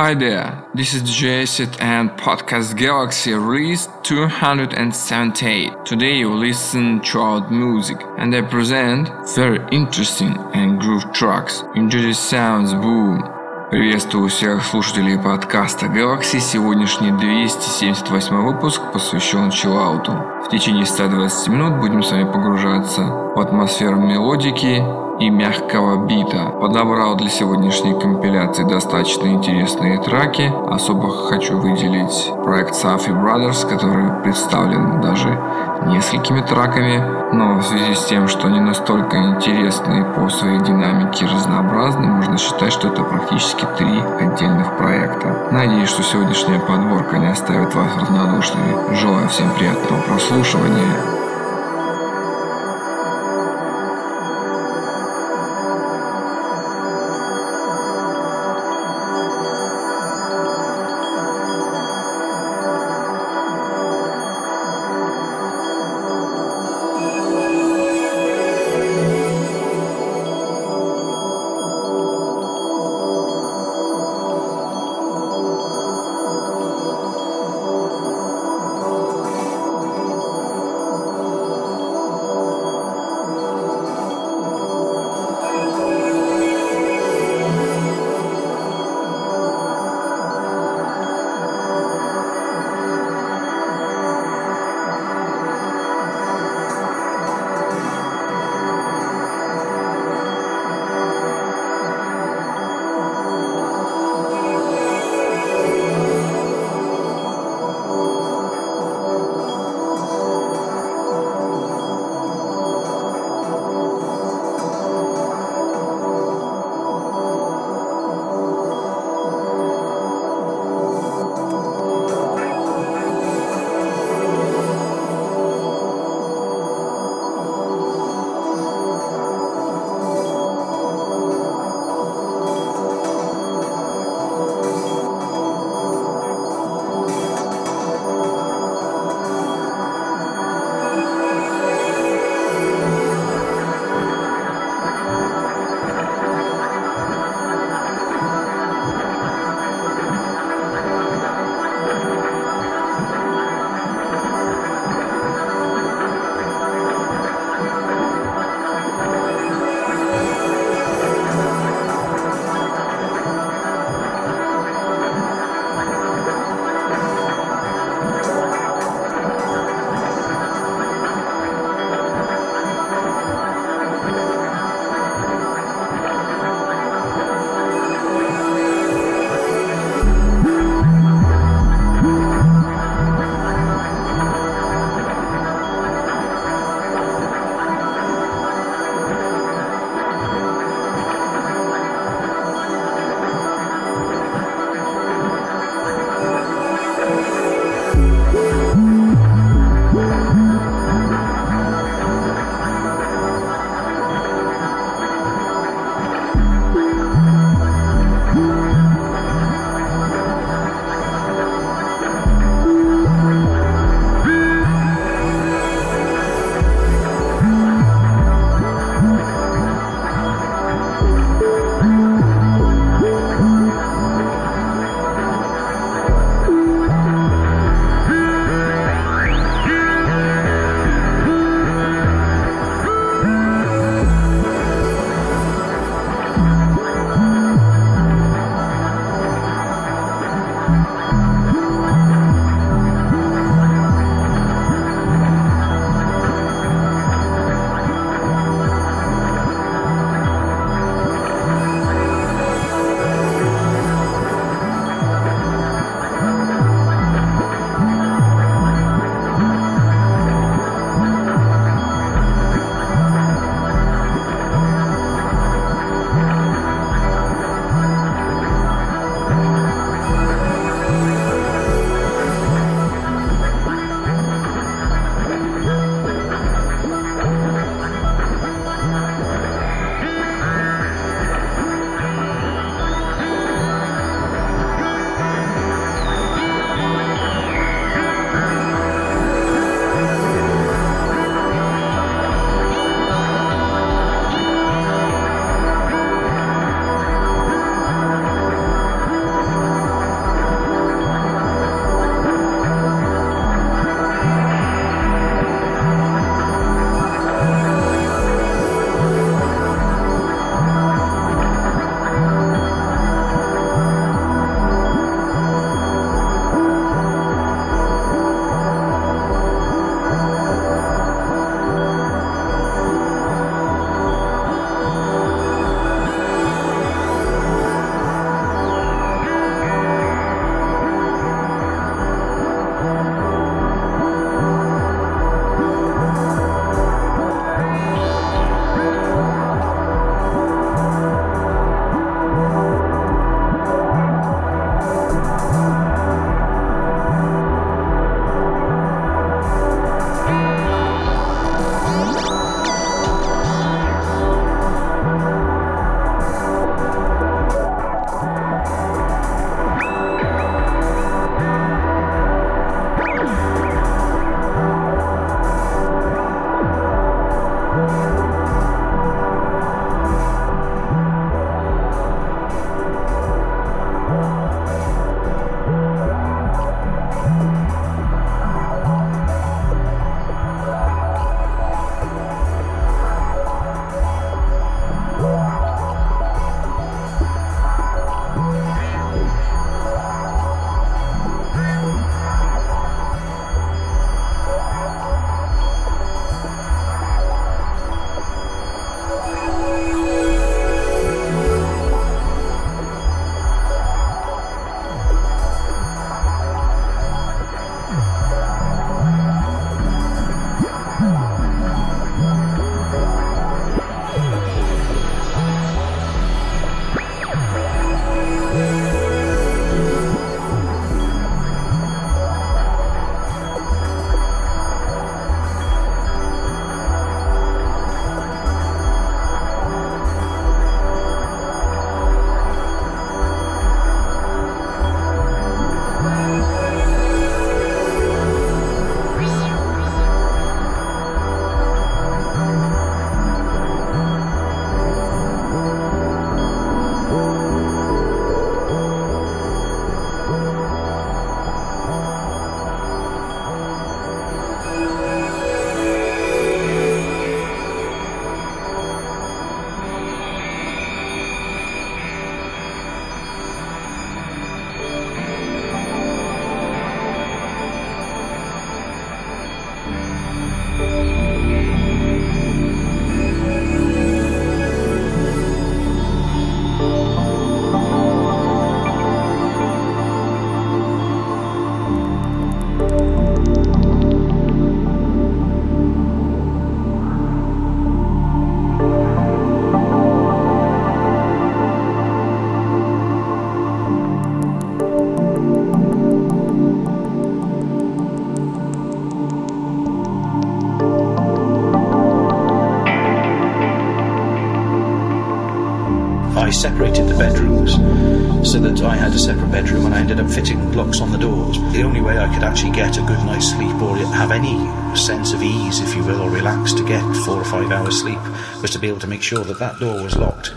Hi there, this is JSIT and Podcast Galaxy release 278. Today you listen to our music and I present very interesting and groove tracks. Enjoy the sounds, boom! Приветствую всех слушателей подкаста Galaxy. Сегодняшний 278 выпуск посвящен чиллауту. В течение 120 минут будем с вами погружаться в атмосферу мелодики и мягкого бита. Подобрал для сегодняшней компиляции достаточно интересные треки. Особо хочу выделить проект Safi Brothers, который представлен даже несколькими треками, но в связи с тем, что они настолько интересны по своей динамике разнообразны, можно считать, что это практически три отдельных проекта. Надеюсь, что сегодняшняя подборка не оставит вас равнодушными. Желаю всем приятного прослушивания. Separated the bedrooms so that I had a separate bedroom and I ended up fitting locks on the doors. The only way I could actually get a good night's sleep or have any sense of ease, if you will, or relax to get four or five hours sleep was to be able to make sure that that door was locked.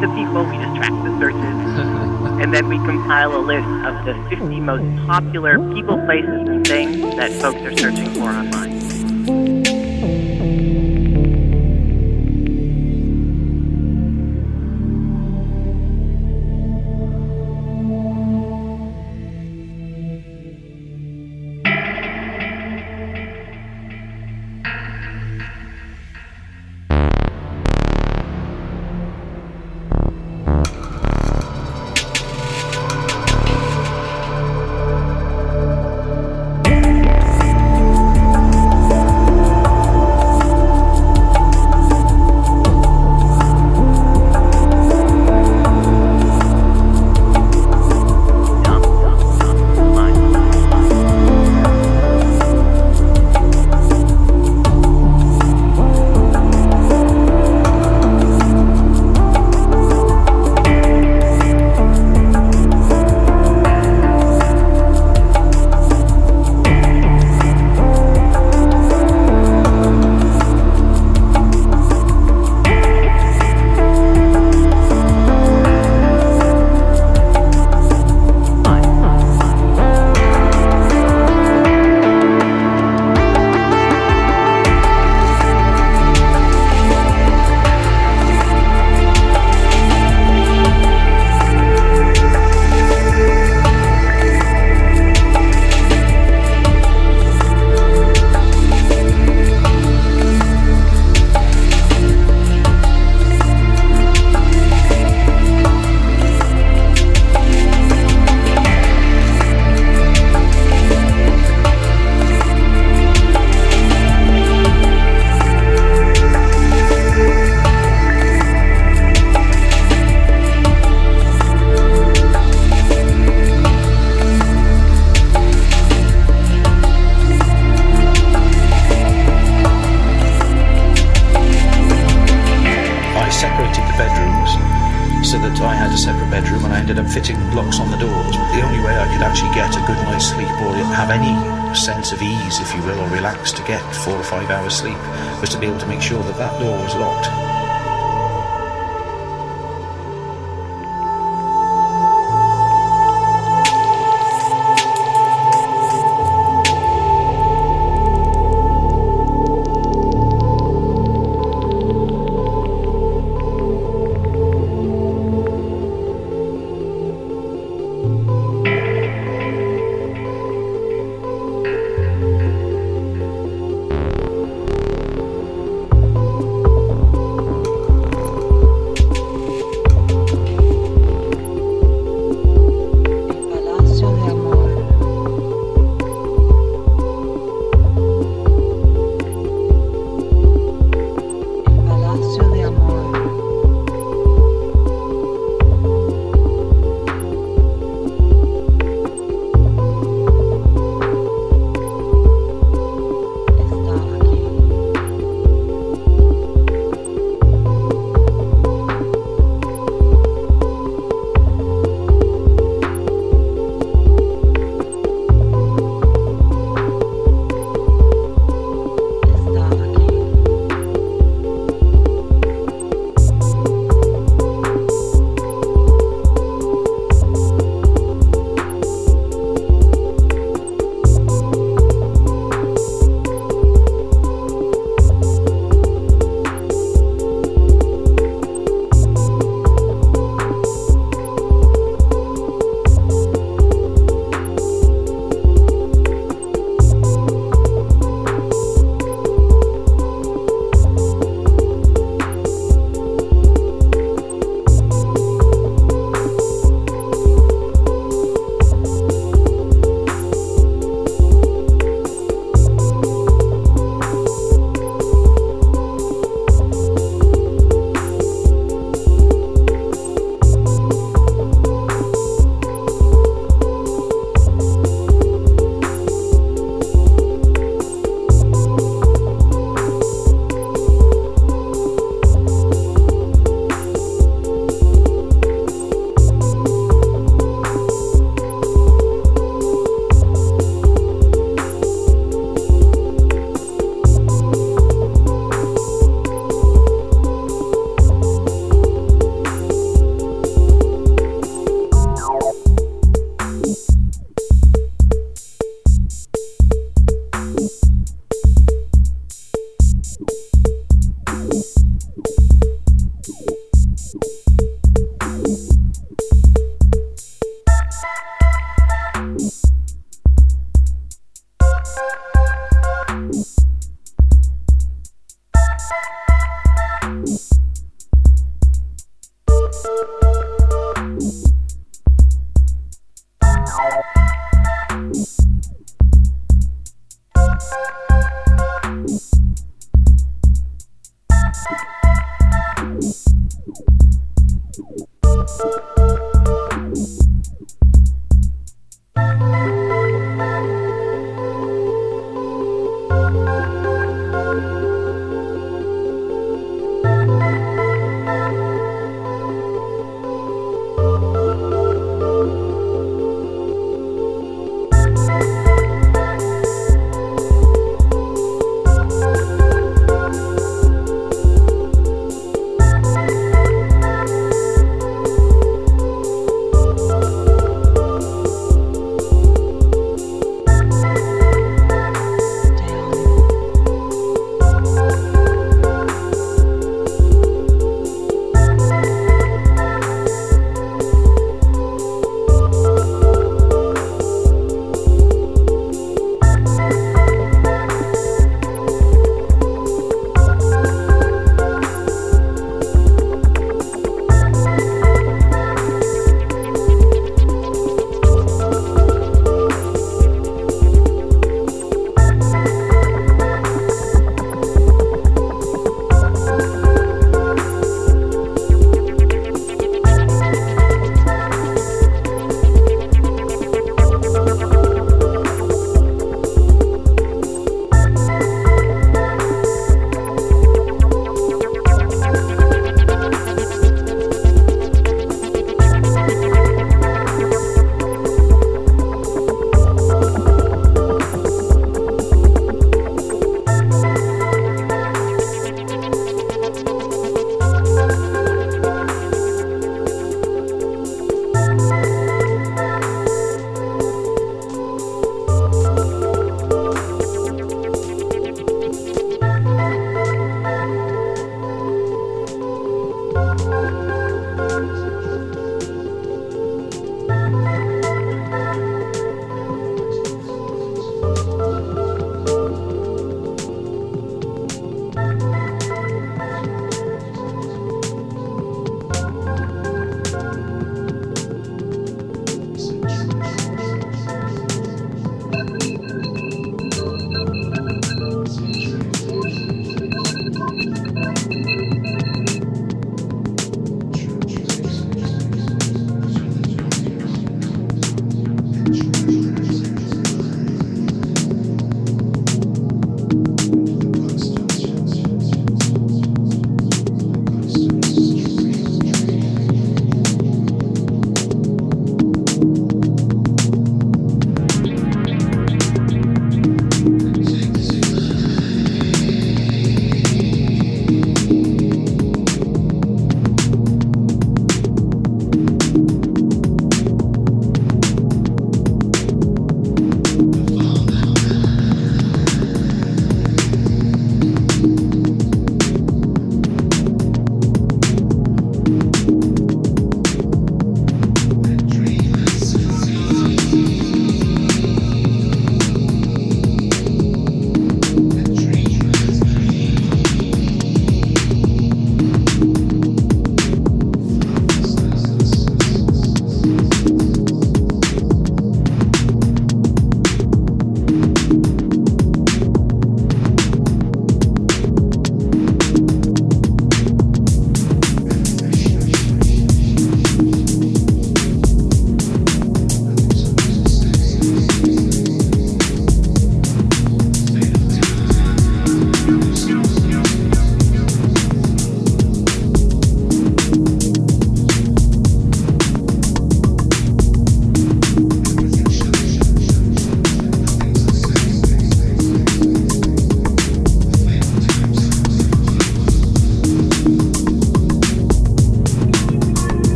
The people, we just track the searches. and then we compile a list of the 50 most popular people, places, and things that folks are searching for online. hour sleep was to be able to make sure that that door was locked.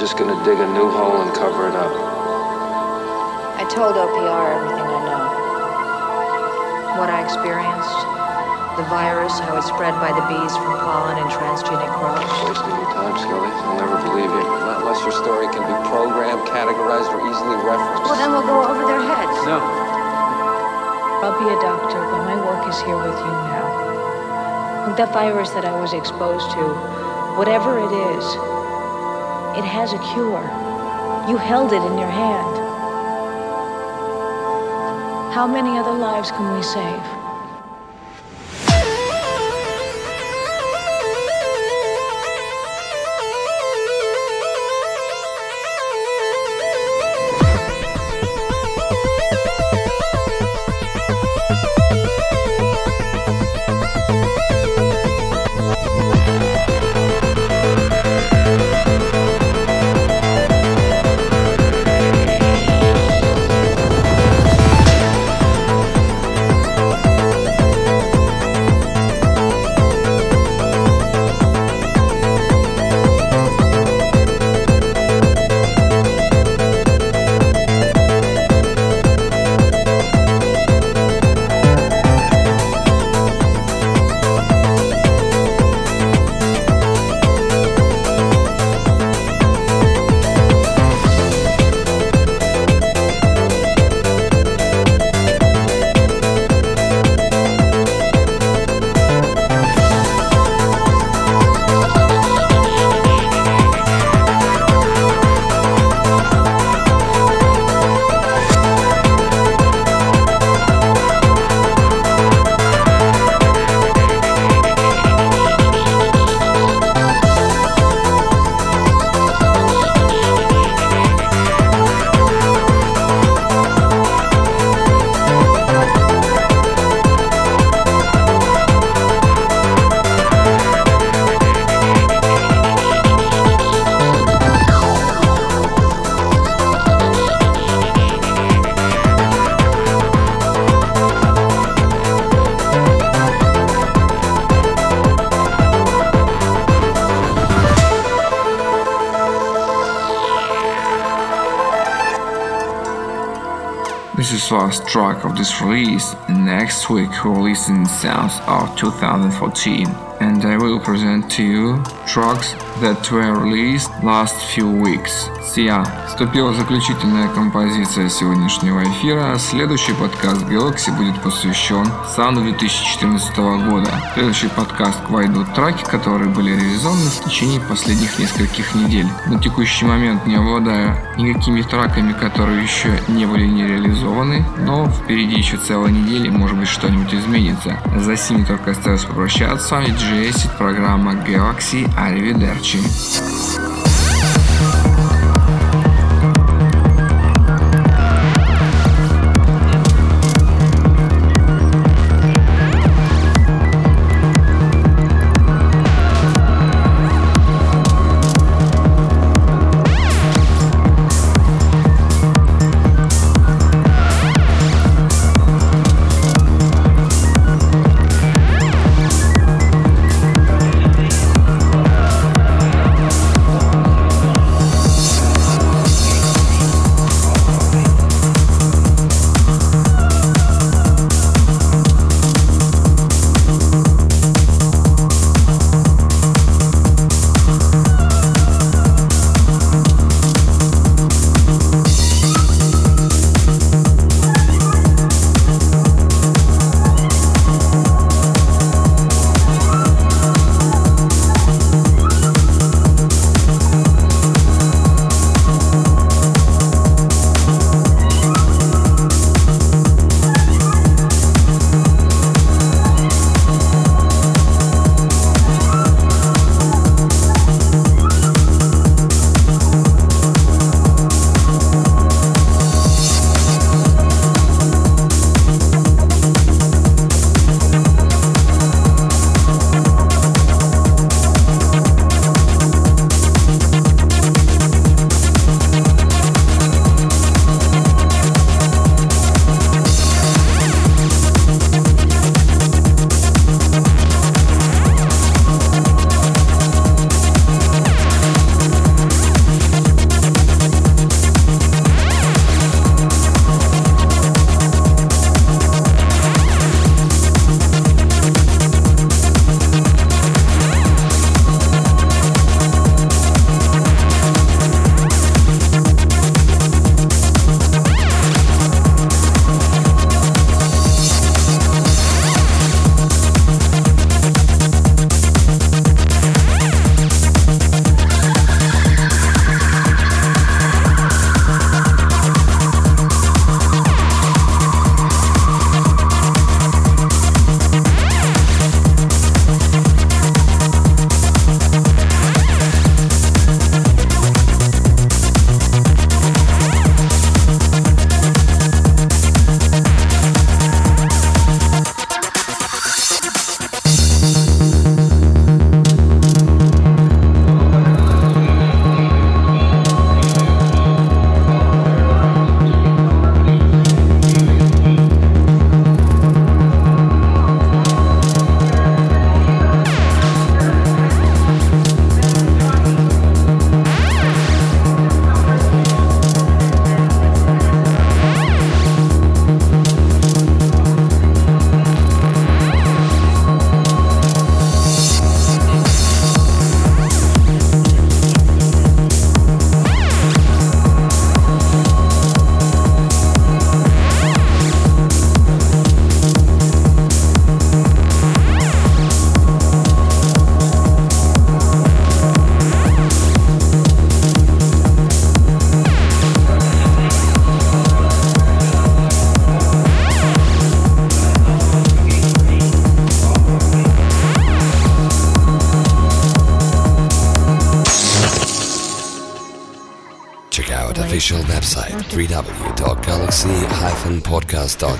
They're just gonna dig a new hole and cover it up. I told OPR everything I know. What I experienced, the virus, how it spread by the bees from pollen and transgenic crops. Wasting your time, Scully. I'll never believe you. Not unless your story can be programmed, categorized, or easily referenced. Well, then we'll go over their heads. No. I'll be a doctor, but my work is here with you now. The virus that I was exposed to, whatever it is, it has a cure. You held it in your hand. How many other lives can we save? Last track of this release. Next week listen sounds of 2014 and I will present to you tracks that were released last few weeks. Sia. Вступила заключительная композиция сегодняшнего эфира. Следующий подкаст Galaxy будет посвящен сауну 2014 года. Следующий подкаст войдут траки, которые были реализованы в течение последних нескольких недель. На текущий момент не обладаю никакими траками, которые еще не были не реализованы, но впереди еще целая неделя, может быть что-нибудь изменится. За сими только осталось попрощаться. С вами Джесси, программа Galaxy. Аривидерчи. 行。Website www.galaxy-podcast.com.